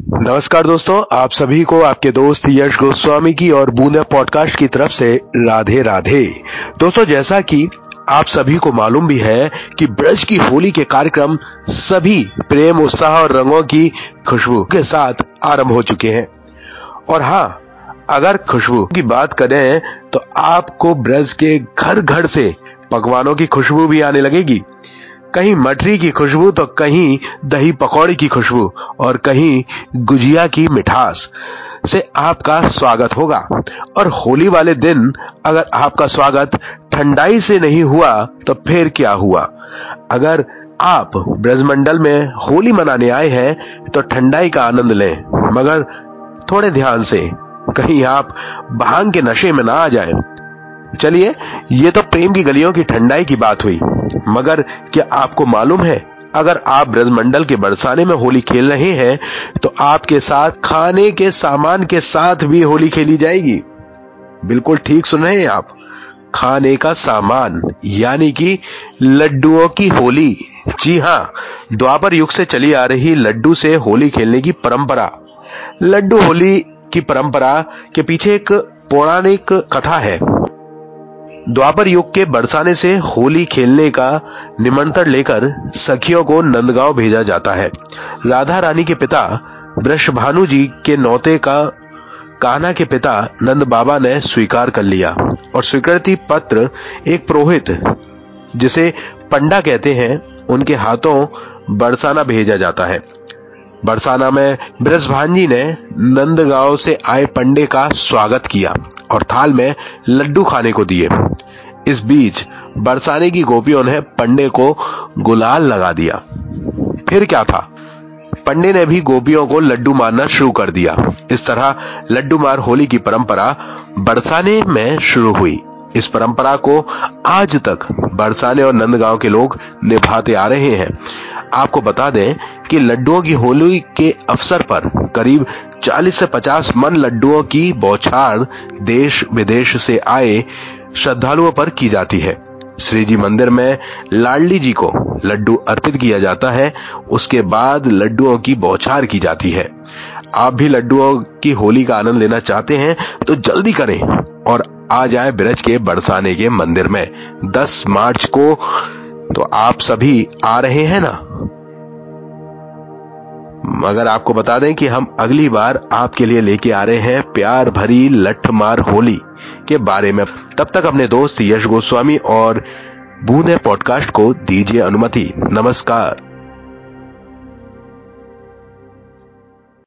नमस्कार दोस्तों, आप सभी को आपके दोस्त यश गोस्वामी की और बूंदे पॉडकास्ट की तरफ़ से राधे राधे। दोस्तों, जैसा कि आप सभी को मालूम भी है कि ब्रज की होली के कार्यक्रम सभी प्रेम, उत्साह और रंगों की खुशबू के साथ आरंभ हो चुके हैं। और हाँ अगर खुशबू की बात करें तो आपको ब्रज के घर घर से पकवानों की खुशबू भी आने लगेगी। कहीं मठरी की खुशबू तो कहीं दही पकौड़ी की खुशबू और कहीं गुजिया की मिठास से आपका स्वागत होगा। और होली वाले दिन अगर आपका स्वागत ठंडाई से नहीं हुआ तो फिर क्या हुआ? अगर आप ब्रजमंडल में होली मनाने आए हैं तो ठंडाई का आनंद लें। मगर थोड़े ध्यान से, कहीं आप भाँग के नशे में ना आ जाए। चलिए, ये तो प्रेम की गलियों की ठंडाई की बात हुई। मगर क्या आपको मालूम है, अगर आप ब्रजमंडल के बरसाने में होली खेल रहे हैं तो आपके साथ खाने के सामान के साथ भी होली खेली जाएगी। बिल्कुल ठीक सुन रहे हैं आप। खाने का सामान, यानी कि लड्डुओं की होली। जी हाँ द्वापर युग से चली आ रही लड्डू से होली खेलने की परंपरा। लड्डू होली की परंपरा के पीछे एक पौराणिक कथा है। द्वापर युग के बरसाने से होली खेलने का निमंत्रण लेकर सखियों को नंदगांव भेजा जाता है। राधा रानी के पिता वृषभानु जी के नौते का कान्हा के पिता नंद बाबा ने स्वीकार कर लिया और स्वीकृति पत्र एक पुरोहित, जिसे पंडा कहते हैं, उनके हाथों बरसाना भेजा जाता है। बरसाना में ब्रजभान जी ने नंदगांव से आए पंडे का स्वागत किया। और थाल में लड्डू खाने को दिए। इस बीच बरसाने की गोपियों ने पंडे को गुलाल लगा दिया। फिर क्या था? पंडे ने भी गोपियों को लड्डू मारना शुरू कर दिया। इस तरह लड्डू मार होली की परंपरा बरसाने में शुरू हुई। इस परंपरा को आज तक बरसाने और नंदगांव के लोग निभाते आ रहे हैं। आपको बता दें कि लड्डुओं की होली के अवसर पर करीब 40 से 50 मन लड्डुओं की बौछार देश विदेश से आए श्रद्धालुओं पर की जाती है। श्री जी मंदिर में लाडली जी को लड्डू अर्पित किया जाता है। उसके बाद लड्डुओं की बौछार की जाती है। आप भी लड्डुओं की होली का आनंद लेना चाहते हैं तो जल्दी करें और आ जाए ब्रज के बरसाने के मंदिर में। 10 मार्च को तो आप सभी आ रहे हैं ना? मगर आपको बता दें कि हम अगली बार आपके लिए लेके आ रहे हैं प्यार भरी लठमार होली के बारे में। तब तक अपने दोस्त यश गोस्वामी और बूंदे पॉडकास्ट को दीजिए अनुमति। नमस्कार।